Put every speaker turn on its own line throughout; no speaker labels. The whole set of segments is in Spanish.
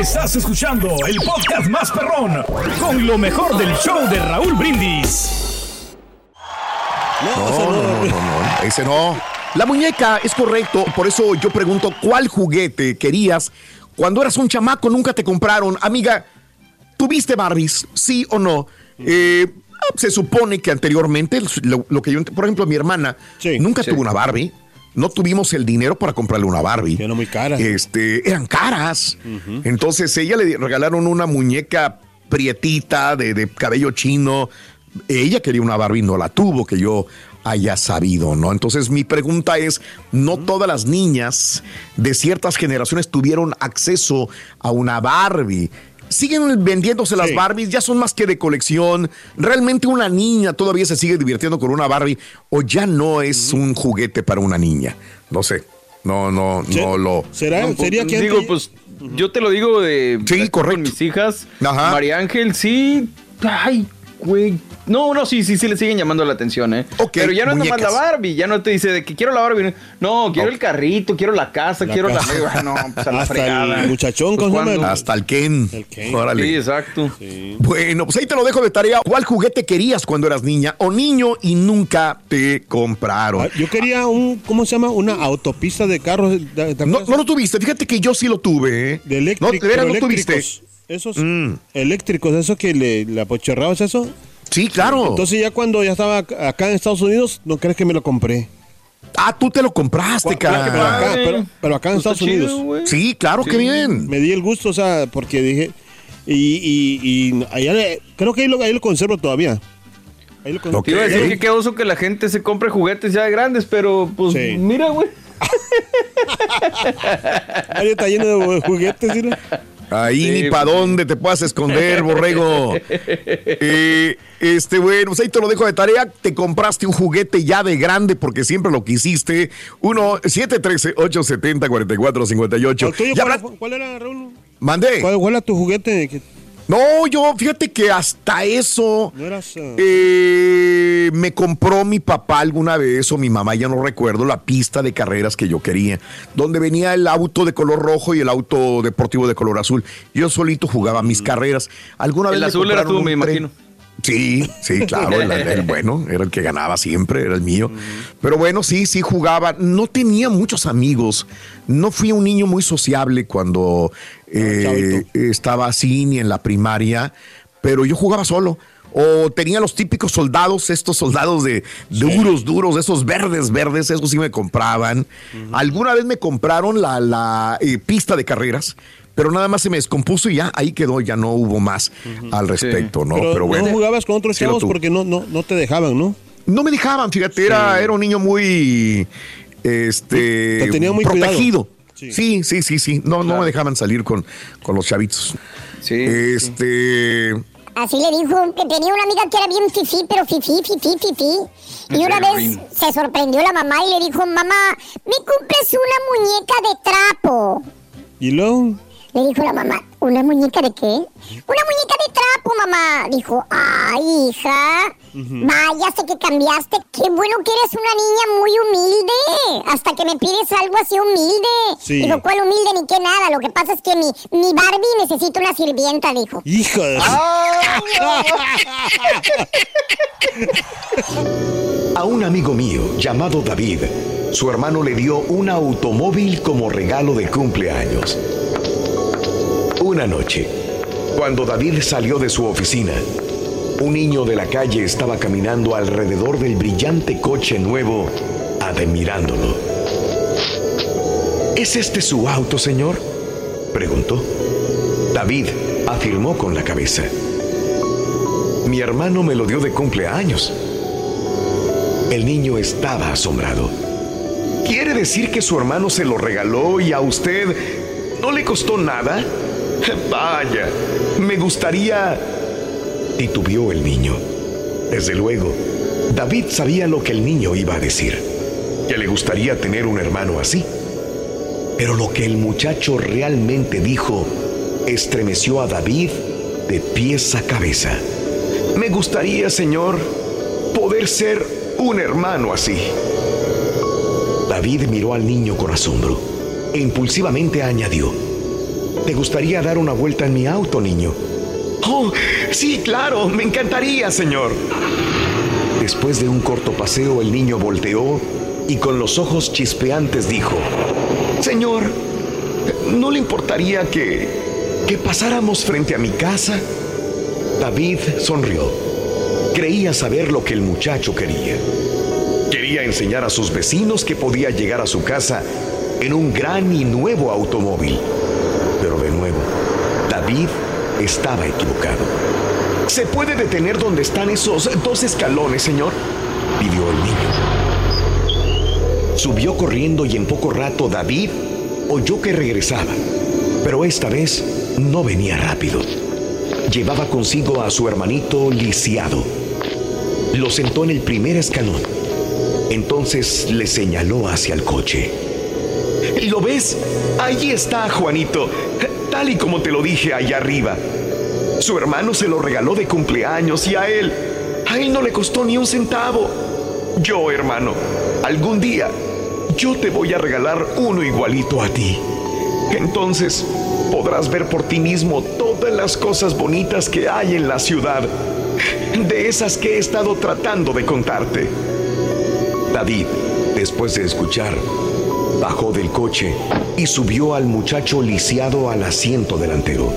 Estás escuchando el podcast más perrón con lo mejor del show de Raúl Brindis.
No, no, no, no, no, ese no. La muñeca es correcto, por eso yo pregunto, ¿cuál juguete querías cuando eras un chamaco? Nunca te compraron. Amiga, ¿tuviste Barbies? ¿Sí o no? Eh, se supone que anteriormente, lo, lo que yo, por ejemplo, mi hermana nunca tuvo una Barbie. No tuvimos el dinero para comprarle una Barbie.
Eran muy caras.
Este, eran caras. Entonces ella le regalaron una muñeca prietita de, de cabello chino. Ella quería una Barbie, no la tuvo, que yo haya sabido, ¿no? Entonces mi pregunta es, no todas las niñas de ciertas generaciones tuvieron acceso a una Barbie. Siguen vendiéndose las Barbies, ya son más que de colección. ¿Realmente una niña todavía se sigue divirtiendo con una Barbie o ya no es un juguete para una niña? No sé. No, no, no lo.
¿Será?
No, pues,
¿Sería que
digo, pues yo te lo digo de
Sí, correcto.
con mis hijas.
Ajá.
María Ángel, sí. Ay, güey. No, no, sí, sí, sí le siguen llamando la atención, ¿eh? Pero ya no es nomás
muñecas.
la Barbie, ya no te dice de que quiero la Barbie. No, quiero el carrito, quiero la casa,
La
quiero
casa.
la. No, pues a la
Hasta
fregada.
el muchachón,
Pues. ¿cuándo?
Hasta el Ken.
El Ken.
Órale.
Sí, exacto.
Bueno, pues ahí te lo dejo de tarea. ¿Cuál juguete querías cuando eras niña o niño y nunca te compraron?
Ah, Yo quería un, ¿cómo se llama? Una autopista de carros. ¿te- te
No, no lo tuviste. Fíjate que yo sí lo tuve. ¿eh?
De
No,
eléctrico,
de veras
pero
no tuviste.
Esos
Mm.
eléctricos, eso que le, le apocherrabas eso.
Sí, claro.
Entonces ya cuando ya estaba ac- acá en Estados Unidos, no crees que me lo compré.
ah, tú te lo compraste,
Pero acá,
cara.
pero, pero acá en
Pues
Estados
chido,
Unidos.
Sí, claro, qué bien.
Me di el gusto, o sea, porque dije. Y, y, y allá le- creo que ahí lo, ahí lo conservo todavía. Ahí lo conservo.
Te iba a decir que qué oso que la gente se compre juguetes ya grandes, pero pues
Sí.
mira, güey.
Ahí está lleno de juguetes, mira.
Ahí
Sí,
ni para dónde te puedas esconder, borrego. Eh, este, bueno, pues ahí te lo dejo de tarea. Te compraste un juguete ya de grande porque siempre lo quisiste. 1 713 870 4458
¿El tuyo
Ya
cuál, era, Raúl?
Mandé.
¿Cuál, cuál era tu juguete? Que
No, yo, fíjate que hasta eso. Eh, me compró mi papá alguna vez o mi mamá, ya no recuerdo, la pista de carreras que yo quería, donde venía el auto de color rojo y el auto deportivo de color azul. Yo solito jugaba mis carreras. ¿Alguna vez
El
me
azul era tú, me
tren?
imagino.
Sí, sí, claro, el, el bueno, era el que ganaba siempre, era el mío. Pero bueno, sí, sí jugaba. No tenía muchos amigos. No fui un niño muy sociable cuando eh,
chavito.
estaba así ni en la primaria, pero yo jugaba solo. O tenía los típicos soldados, estos soldados de duros, duros, esos verdes, verdes, esos sí me compraban. Alguna vez me compraron la, la, eh, pista de carreras, pero nada más se me descompuso y ya ahí quedó, ya no hubo más al respecto, ¿no?
pero,
Pero, bueno.
no jugabas con otros chavos porque no, no, no te dejaban, ¿no?
No me dejaban, fíjate, era, era un niño muy este
Te tenía muy
protegido.
cuidado. Sí.
Sí, sí, sí, sí. No, no me dejaban salir con, con los chavitos.
Sí.
Este.
Así le dijo que tenía una amiga que era bien fifí, pero fifí, fifí, fifí. Y una vez se sorprendió la mamá y le dijo, mamá, ¿me cumples una muñeca de trapo?
Y luego.
Le dijo la mamá, ¿una muñeca de qué? Una muñeca de trapo, mamá. Dijo, ay, hija, vaya, sé que cambiaste. Qué bueno que eres una niña muy humilde. Hasta que me pides algo así humilde.
Sí.
Dijo, ¿cuál humilde ni qué nada? Lo que pasa es que mi, mi Barbie necesita una sirvienta, dijo.
Hija de.
A un amigo mío llamado David
su hermano le dio un automóvil como regalo de cumpleaños. Una noche, cuando David salió de su oficina, un niño de la calle estaba caminando alrededor del brillante coche nuevo, admirándolo. ¿Es este su auto, señor? preguntó. David afirmó con la cabeza. Mi hermano me lo dio de cumpleaños. El niño estaba asombrado. ¿Quiere decir que su hermano se lo regaló y a usted no le costó nada? Vaya, me gustaría... titubeó el niño. Desde luego, David sabía lo que el niño iba a decir, que le gustaría tener un hermano así. Pero lo que el muchacho realmente dijo estremeció a David de pies a cabeza. Me gustaría, Señor, poder ser un hermano así. David miró al niño con asombro e impulsivamente añadió, ¿te gustaría dar una vuelta en mi auto, niño? Oh, sí, claro, me encantaría, Señor. Después de un corto paseo, el niño volteó y con los ojos chispeantes dijo, Señor, ¿no le importaría que, que pasáramos frente a mi casa? David sonrió. Creía saber lo que el muchacho quería. Quería enseñar a sus vecinos que podía llegar a su casa en un gran y nuevo automóvil. Nuevo, David estaba equivocado. ¿Se puede detener donde están esos dos escalones, señor? pidió el niño. Subió corriendo y en poco rato David oyó que regresaba, pero esta vez no venía rápido. Llevaba consigo a su hermanito lisiado. Lo sentó en el primer escalón. Entonces le señaló hacia el coche. ¿Lo ves? Allí está, Juanito, tal y como te lo dije allá arriba. Su hermano se lo regaló de cumpleaños y a él, a él no le costó ni un centavo. Yo, hermano, algún día yo te voy a regalar uno igualito a ti. Entonces podrás ver por ti mismo todas las cosas bonitas que hay en la ciudad, de esas que he estado tratando de contarte. David, después de escuchar, bajó del coche y subió al muchacho lisiado al asiento delantero.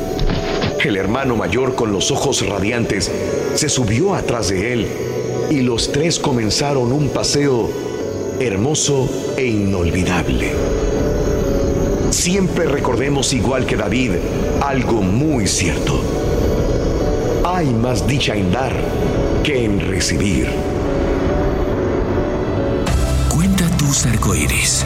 El hermano mayor con los ojos radiantes se subió atrás de él y los tres comenzaron un paseo hermoso e inolvidable. Siempre recordemos igual que David algo muy cierto. Hay más dicha en dar que en recibir.
Cuenta tus arcoíris,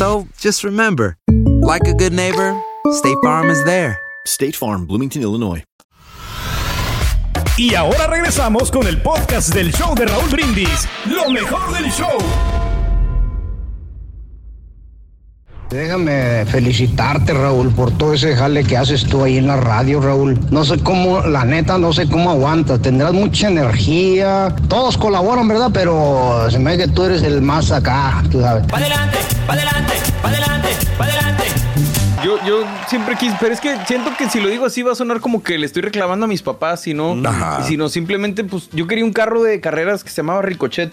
So just remember, like a good neighbor, State Farm is there.
State Farm, Bloomington, Illinois.
Y ahora regresamos con el podcast del show de Raúl Brindis. Lo mejor del show.
Déjame felicitarte, Raúl, por todo ese jale que haces tú ahí en la radio, Raúl. No sé cómo, la neta, no sé cómo aguantas. Tendrás mucha energía. Todos colaboran, ¿verdad? Pero se me ve que tú eres el más acá, tú sabes.
Pa' adelante, pa' adelante, pa' adelante, pa' adelante.
Yo, yo siempre quise, pero es que siento que si lo digo así va a sonar como que le estoy reclamando a mis papás, sino, sino simplemente, pues yo quería un carro de carreras que se llamaba Ricochet.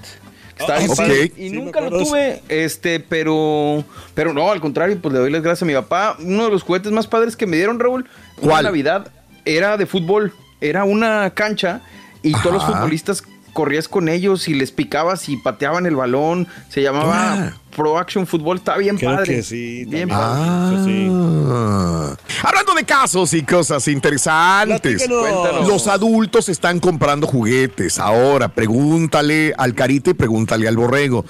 Que Estaba
Ah,
bien
ok.
padre, y nunca lo tuve, este, pero, pero no, al contrario, pues le doy las gracias a mi papá. Uno de los juguetes más padres que me dieron, Raúl, una
¿Cuál?
Navidad, era de fútbol, era una cancha y todos los futbolistas corrías con ellos y les picabas y pateaban el balón. Se llamaba
Ah.
Pro Action Football. Está bien
Creo
padre.
que sí,
Bien padre.
Sí.
Ah. Hablando de casos y cosas interesantes,
Platícanos.
Los adultos están comprando juguetes. Ahora, pregúntale al carita y pregúntale al borrego.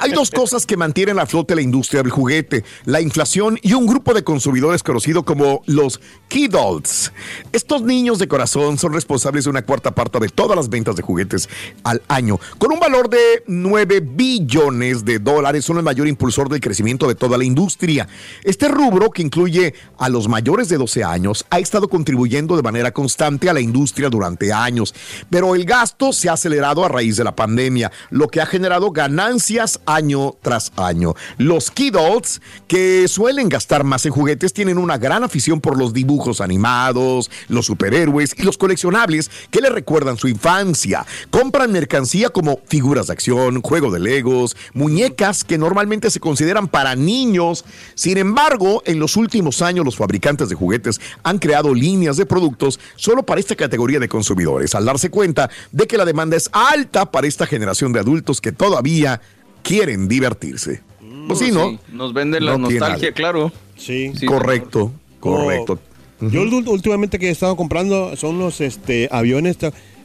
Hay dos cosas que mantienen a flote la industria del juguete: la inflación y un grupo de consumidores conocido como los Kidults. Estos niños de corazón son responsables de una cuarta parte de todas las ventas de juguetes al año, con un valor de 9 billones de dólares. Son el mayor impulsor del crecimiento de toda la industria. Este rubro, que incluye a los mayores de 12 años, ha estado contribuyendo de manera constante a la industria durante años, pero el gasto se ha acelerado a raíz de la pandemia, lo que ha generado ganancias año tras año. Los kidults, que suelen gastar más en juguetes, tienen una gran afición por los dibujos animados, los superhéroes y los coleccionables que le recuerdan su infancia. Compran mercancía como figuras de acción, juego de legos, muñecas que normalmente se consideran para niños. Sin embargo, en los últimos años los fabricantes de juguetes han creado líneas de productos solo para esta categoría de consumidores, al darse cuenta de que la demanda es alta para esta generación de adultos que todavía quieren divertirse. Pues sí, ¿no?
Sí, Nos venden la
No
nostalgia, claro.
Sí.
Sí,
Correcto, correcto.
Yo ul- últimamente que he estado comprando son los este aviones,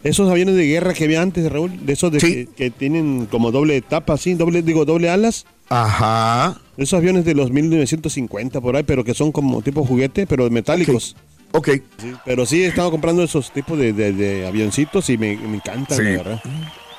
esos aviones de guerra que había antes, Raúl, de esos de que, que tienen como doble tapa, así, doble, digo, doble alas.
Ajá.
Esos aviones de los 1950 por ahí, pero que son como tipo juguete, pero metálicos.
Ok.
Sí, pero sí he estado comprando esos tipos de, de- de avioncitos y me, me encantan,
Sí.
la verdad.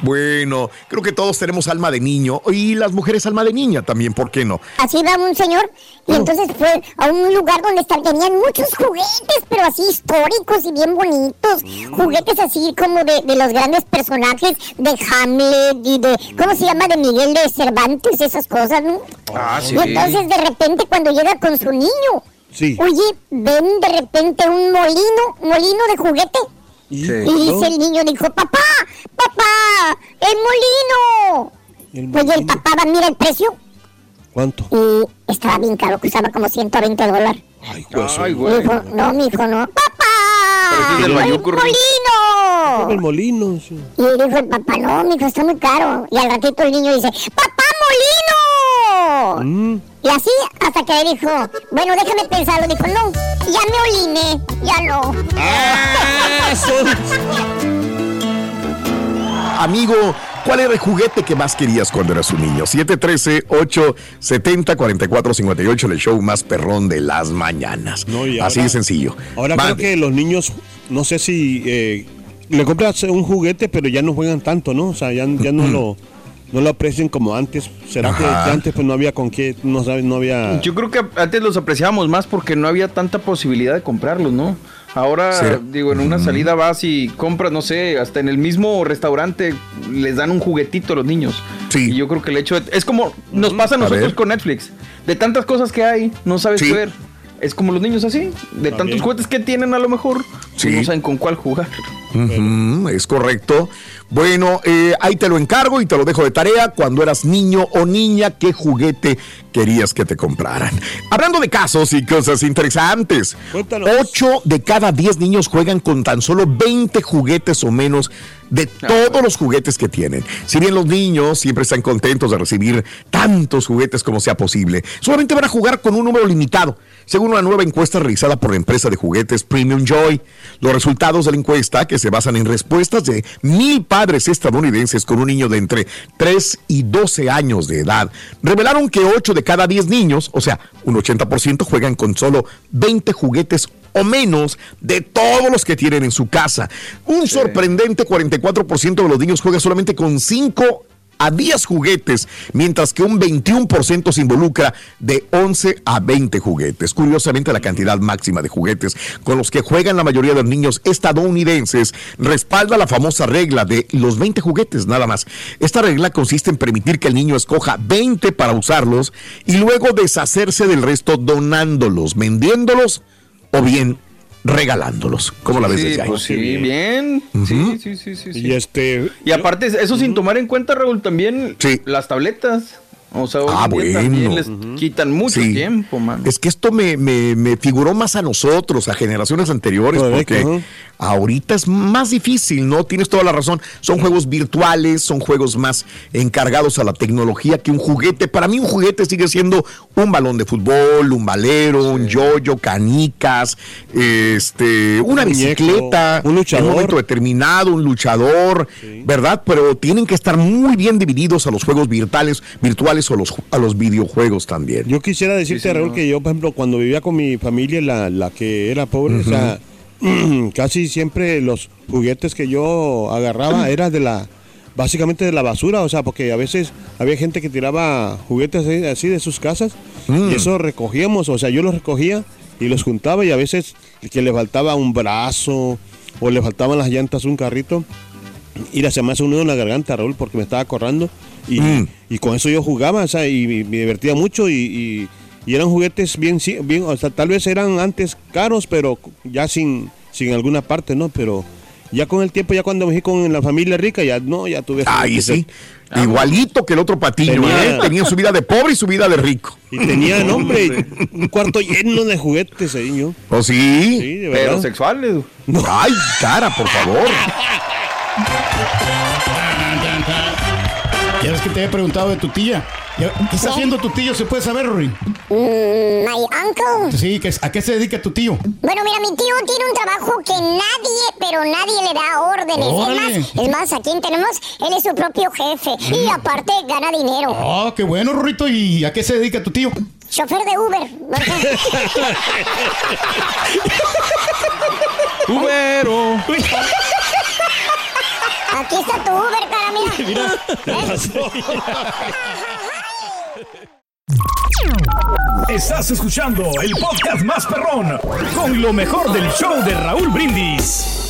Bueno, creo que todos tenemos alma de niño y las mujeres alma de niña también, ¿por qué no?
Así va un señor y entonces fue a un lugar donde tenían muchos juguetes, pero así históricos y bien bonitos. Juguetes así como de, de los grandes personajes de Hamlet y de, ¿cómo se llama? De Miguel de Cervantes, esas cosas, ¿no?
Ah, sí.
Y entonces de repente cuando llega con su niño,
Sí.
oye, ven de repente un molino, molino de juguete.
Y,
Y dice el niño, dijo, papá, papá, el molino.
El
Pues el papá va, mira el precio
¿Cuánto?
y estaba bien caro, costaba como 120 dólares.
Ay, pues,
Ay, güey.
dijo, no, mijo, no.
Pero ese
¡Papá! ¡El
Ruth.
molino!
el molino. sí.
Y dijo el papá, no, mijo, está muy caro. Y al ratito el niño dice, ¡Papá,
Mm.
Y así hasta que le dijo, bueno, déjame pensarlo. Dijo, no, ya me oliné, ya no.
Ah,
Amigo, ¿cuál era el juguete que más querías cuando eras un niño? 713-870-4458, el show más perrón de las mañanas.
No, y
Así de sencillo.
Ahora
Mande.
creo que los niños, no sé si eh, le compras un juguete, pero ya no juegan tanto, ¿no? O sea, ya, ya no lo no lo aprecian como antes. ¿Será que,
Ajá.
que antes pues no había con qué, no sabes, no había...
Yo creo que antes los apreciábamos más porque no había tanta posibilidad de comprarlos, ¿no? Ahora,
Sí.
digo, en una salida vas y compras, no sé, hasta en el mismo restaurante les dan un juguetito a los niños.
Sí.
Y yo creo que el hecho de- es como nos pasa a nosotros con Netflix. De tantas cosas que hay, no sabes
Sí.
qué ver. Es como los niños así, de tantos juguetes que tienen a lo mejor,
Sí.
no saben con cuál jugar.
Es correcto. Bueno, eh, ahí te lo encargo y te lo dejo de tarea. Cuando eras niño o niña, ¿qué juguete querías que te compraran? Hablando de casos y cosas interesantes.
Cuéntanos.
8 de cada 10 niños juegan con tan solo 20 juguetes o menos de todos los juguetes que tienen. Si bien los niños siempre están contentos de recibir tantos juguetes como sea posible, solamente van a jugar con un número limitado, según una nueva encuesta realizada por la empresa de juguetes Premium Joy. Los resultados de la encuesta, que se basan en respuestas de mil padres estadounidenses con un niño de entre 3 y 12 años de edad, revelaron que 8 de cada 10 niños, o sea, un 80%, juegan con solo 20 juguetes o menos de todos los que tienen en su casa. Un sorprendente 44% de los niños juega solamente con 5 a 10 juguetes, mientras que un 21% se involucra de 11 a 20 juguetes. Curiosamente, la cantidad máxima de juguetes con los que juegan la mayoría de los niños estadounidenses respalda la famosa regla de los 20 juguetes nada más. Esta regla consiste en permitir que el niño escoja 20 para usarlos y luego deshacerse del resto donándolos, vendiéndolos o bien regalándolos. ¿Cómo la ves
Sí,
desde ahí?
pues sí, bien. Sí, sí, sí, sí, sí.
Y este...
Y aparte, eso sin tomar en cuenta, Raúl, también
Sí.
las tabletas. O sea, hoy
Ah, bueno.
también les quitan mucho
Sí.
tiempo, man.
Es que esto me, me- me figuró más a nosotros, a generaciones anteriores, porque ahorita es más difícil, ¿no? Tienes toda la razón. Son juegos virtuales, son juegos más encargados a la tecnología que un juguete. Para mí un juguete sigue siendo un balón de fútbol, un valero, un yoyo, canicas, este, una
Un
bicicleta,
un luchador.
en un momento determinado, un luchador, ¿verdad? Pero tienen que estar muy bien divididos a los juegos virtuales, virtuales o los, a los videojuegos también.
Yo quisiera decirte, Raúl, que yo, por ejemplo, cuando vivía con mi familia, la, la que era pobre, o sea, casi siempre los juguetes que yo agarraba era de la, básicamente de la basura, o sea, porque a veces había gente que tiraba juguetes así, así de sus casas
Mm.
y eso recogíamos, o sea, yo los recogía y los juntaba y a veces que le faltaba un brazo o le faltaban las llantas a un carrito y se me hace un nudo en la garganta, Raúl, porque me estaba corrando. Y,
Mm.
y con eso yo jugaba, o sea, y, me- me divertía mucho. Y, y- y eran juguetes bien, sí, bien, o sea, tal vez eran antes caros, pero ya sin, sin alguna parte, ¿no? Pero ya con el tiempo, ya cuando me fui con la familia rica, ya no, ya tuve.
Ahí sí. Igualito que el otro patillo,
Tenía-
¿eh? Tenía su vida de pobre y su vida de rico.
Y tenía, no, hombre, un cuarto lleno de juguetes ahí, yo.
¿O sí?
Sí, de
Pero sexuales.
Ay, cara, por favor.
Ya ves que te había preguntado de tu tía. ¿Qué está haciendo tu tío? ¿Se puede saber, Rory?
Mm, my uncle.
Sí, ¿qué- ¿a qué se dedica tu tío?
Bueno, mira, mi tío tiene un trabajo que nadie, pero nadie le da órdenes.
Órale.
Es más, es más, ¿a quién tenemos? Él es su propio jefe. Y aparte gana dinero.
Oh, qué bueno, Rorrito. ¿Y a qué se dedica tu tío?
Chofer de Uber.
Ubero.
Aquí está tu Uber, cara, mira.
Estás escuchando el podcast más perrón con lo mejor del show de Raúl Brindis.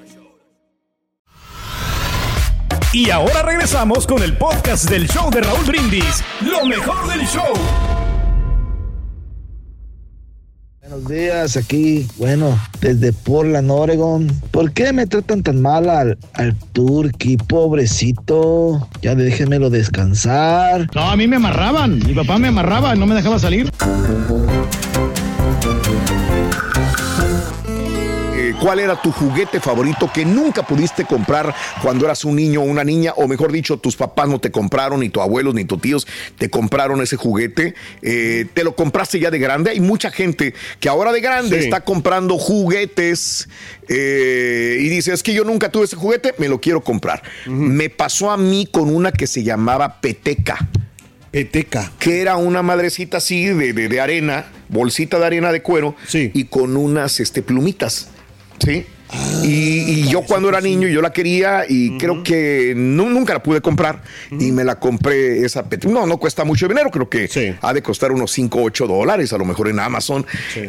Y ahora regresamos con el podcast del show de Raúl Brindis. Lo mejor del show.
Buenos días, aquí, bueno, desde Portland, Oregon. ¿Por qué me tratan tan mal al, al Turqui, pobrecito? Ya déjenmelo descansar.
No, a mí me amarraban. Mi papá me amarraba, no me dejaba salir.
¿Cuál era tu juguete favorito que nunca pudiste comprar cuando eras un niño o una niña? O mejor dicho, tus papás no te compraron, ni tus abuelos, ni tus tíos te compraron ese juguete. Eh, te lo compraste ya de grande. Hay mucha gente que ahora de grande
Sí.
está comprando juguetes eh, y dice, es que yo nunca tuve ese juguete, me lo quiero comprar. Me pasó a mí con una que se llamaba Peteca.
Peteca.
Que era una madrecita así de, de- de arena, bolsita de arena de cuero y con unas este, plumitas. 19 Y, y yo cuando era niño yo la quería y creo que nu- nunca la pude comprar. Y me la compré esa no no cuesta mucho dinero creo que ha de costar unos 5 o 8 dólares a lo mejor en Amazon.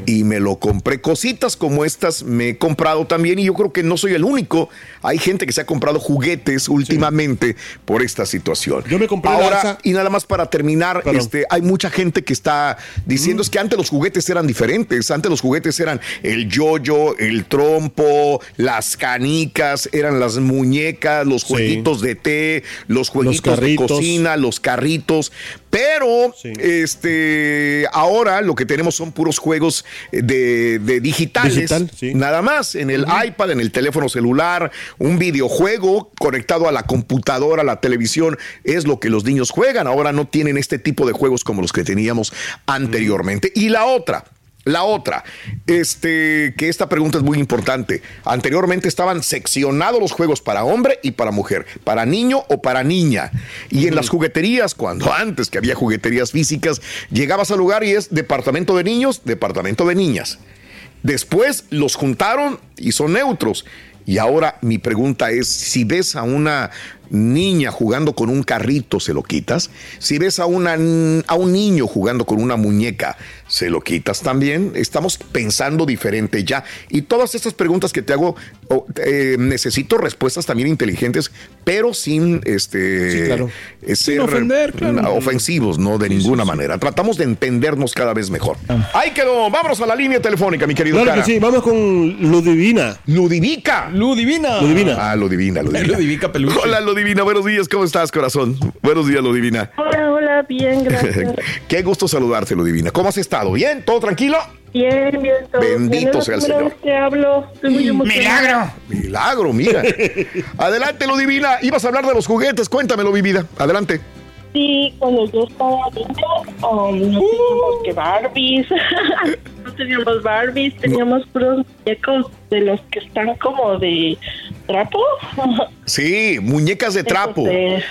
Y me lo compré. Cositas como estas me he comprado también y yo creo que no soy el único. Hay gente que se ha comprado juguetes últimamente por esta situación. Yo me
compré la
ahora
esa-
y nada más para terminar este hay mucha gente que está diciendo es que antes los juguetes eran diferentes. Antes los juguetes eran el yoyo el trompo las canicas eran las muñecas los jueguitos de té los jueguitos de cocina los carritos. Pero este ahora lo que tenemos son puros juegos eh, de, de digitales
Digital, sí.
nada más en el iPad en el teléfono celular un videojuego conectado a la computadora a la televisión es lo que los niños juegan. Ahora no tienen este tipo de juegos como los que teníamos anteriormente. Y la otra la otra, este, que esta pregunta es muy importante. Anteriormente estaban seccionados los juegos para hombre y para mujer, para niño o para niña. Y en las jugueterías, cuando antes que había jugueterías físicas, llegabas al lugar y es departamento de niños, departamento de niñas. Después los juntaron y son neutros. Y ahora mi pregunta es, si ves a una niña jugando con un carrito, se lo quitas. Si ves a, una, a un niño jugando con una muñeca, se lo quitas también. Estamos pensando diferente ya. Y todas estas preguntas que te hago, oh, eh, necesito respuestas también inteligentes, pero sin este
Sí, claro.
eh, ser
ofender, claro.
mm, ofensivos, no de ninguna manera. Tratamos de entendernos cada vez mejor. Ahí quedó. Vámonos a la línea telefónica, mi querido
Claro
cara.
que sí, vamos con Ludivina.
Ludivica.
Ludivina.
Ludivina.
Ah, Ludivina, Ludivina.
Ludivica peluche.
Hola, Ludivina. Buenos días. ¿Cómo estás, corazón? Buenos días, Ludivina.
Hola, hola, bien, gracias.
Qué gusto saludarte, Ludivina. ¿Cómo has estado? ¿Bien? ¿Todo tranquilo?
Bien, bien, todo
Bendito
bien.
sea el Señor.
que hablo, estoy muy emocionada.
Milagro, mira. Adelante, Ludivina. Ibas a hablar de los juguetes. Cuéntamelo, mi vida. Adelante.
Sí, cuando yo estaba niña, um, no teníamos que Barbies, no teníamos Barbies, teníamos puros muñecos de los que están como de trapo.
Sí, muñecas de trapo.
Entonces,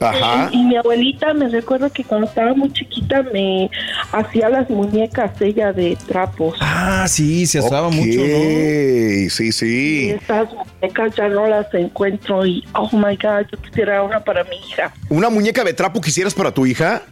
Ajá.
Y, y mi abuelita me recuerdo que cuando estaba muy chiquita me hacía las muñecas ella de trapos.
Ah, sí, se asaba mucho, ¿no?
Sí,
Y
sí.
esas muñecas ya no las encuentro y oh my god, yo quisiera una para mi hija.
¿Una muñeca de trapo quisieras para tu hija?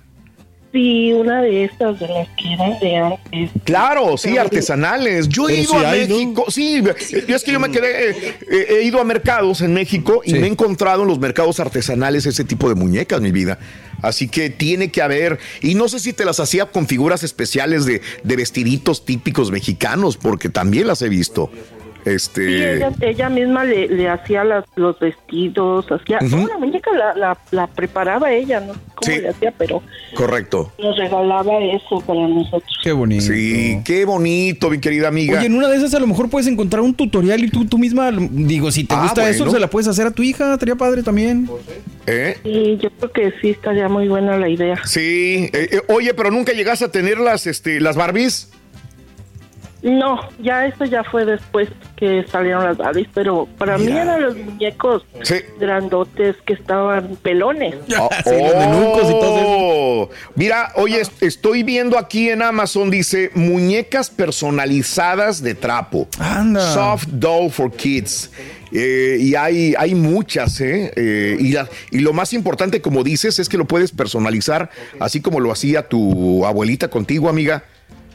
Sí, una de estas de las que eran de antes.
Claro, sí, artesanales. Yo he ido a
hay, ¿no?
México, sí, es que yo me quedé, eh, eh, he ido a mercados en México y
Sí.
me he encontrado en los mercados artesanales ese tipo de muñecas, mi vida. Así que tiene que haber, y no sé si te las hacía con figuras especiales de, de vestiditos típicos mexicanos, porque también las he visto.
Sí,
Este,
ella, ella misma le, le hacía las- los vestidos, hacía...
Ujú.
no, la muñeca la, la, la preparaba ella, no sé cómo
Sí.
le hacía, pero
correcto.
nos regalaba eso para nosotros.
Qué bonito.
Sí, qué bonito, mi querida amiga.
Oye, en una de esas a lo mejor puedes encontrar un tutorial y tú, tú misma, digo, si te
Ah,
gusta eso,
bueno.
se la puedes hacer a tu hija, estaría padre también.
¿Eh?
Sí, yo creo que sí estaría muy buena la idea.
Sí, eh, eh, oye, pero nunca llegaste a tener las, este, las Barbies.
No, ya eso ya fue después que salieron las Barbies, pero para mí eran los muñecos
Sí.
grandotes que estaban pelones.
Oh,
Sí, los menucos y todo eso.
oh. Mira, oye, est- estoy viendo aquí en Amazon, dice muñecas personalizadas de trapo.
Anda.
Soft doll for kids. Eh, y hay, hay muchas, ¿eh? Eh, y, la- y lo más importante, como dices, es que lo puedes personalizar así como lo hacía tu abuelita contigo, amiga.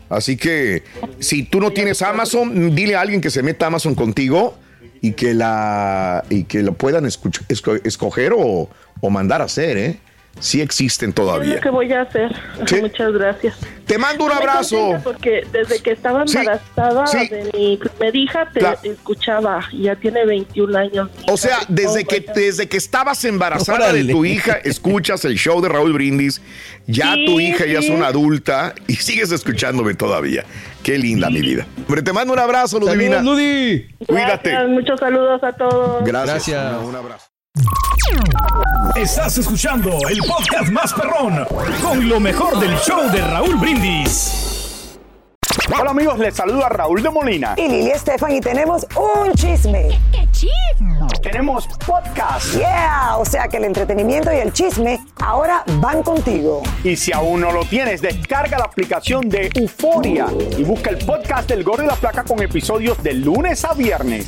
Así que si tú no tienes Amazon, dile a alguien que se meta Amazon contigo y que la y que lo puedan esco- escoger o, o mandar a hacer, ¿eh? Sí existen
Es
todavía.
lo que voy a hacer.
Sí.
Muchas gracias.
Te mando un abrazo.
Porque desde que estaba
Sí,
embarazada
sí.
de mi primer hija te
Claro.
escuchaba. Ya tiene 21 años.
O sea, desde
Oh,
que,
vaya.
desde que estabas embarazada de tu hija, escuchas el show de Raúl Brindis. Ya
Sí,
tu hija ya es
sí.
una adulta y sigues escuchándome todavía. Qué linda, mi vida. Hombre, te mando un abrazo, Ludivina.
Saludos, Ludi.
Cuídate.
Gracias, muchos saludos a todos.
Gracias.
Gracias.
Un abrazo.
Estás escuchando el podcast más perrón con lo mejor del show de Raúl Brindis.
Hola amigos, les saludo a Raúl de Molina.
Y Lili Estefan y tenemos un chisme.
¿Qué chisme? Tenemos podcast.
Yeah, o sea que el entretenimiento y el chisme ahora van contigo.
Y si aún no lo tienes, descarga la aplicación de Euforia y busca el podcast del Gordo y la Placa con episodios de lunes a viernes.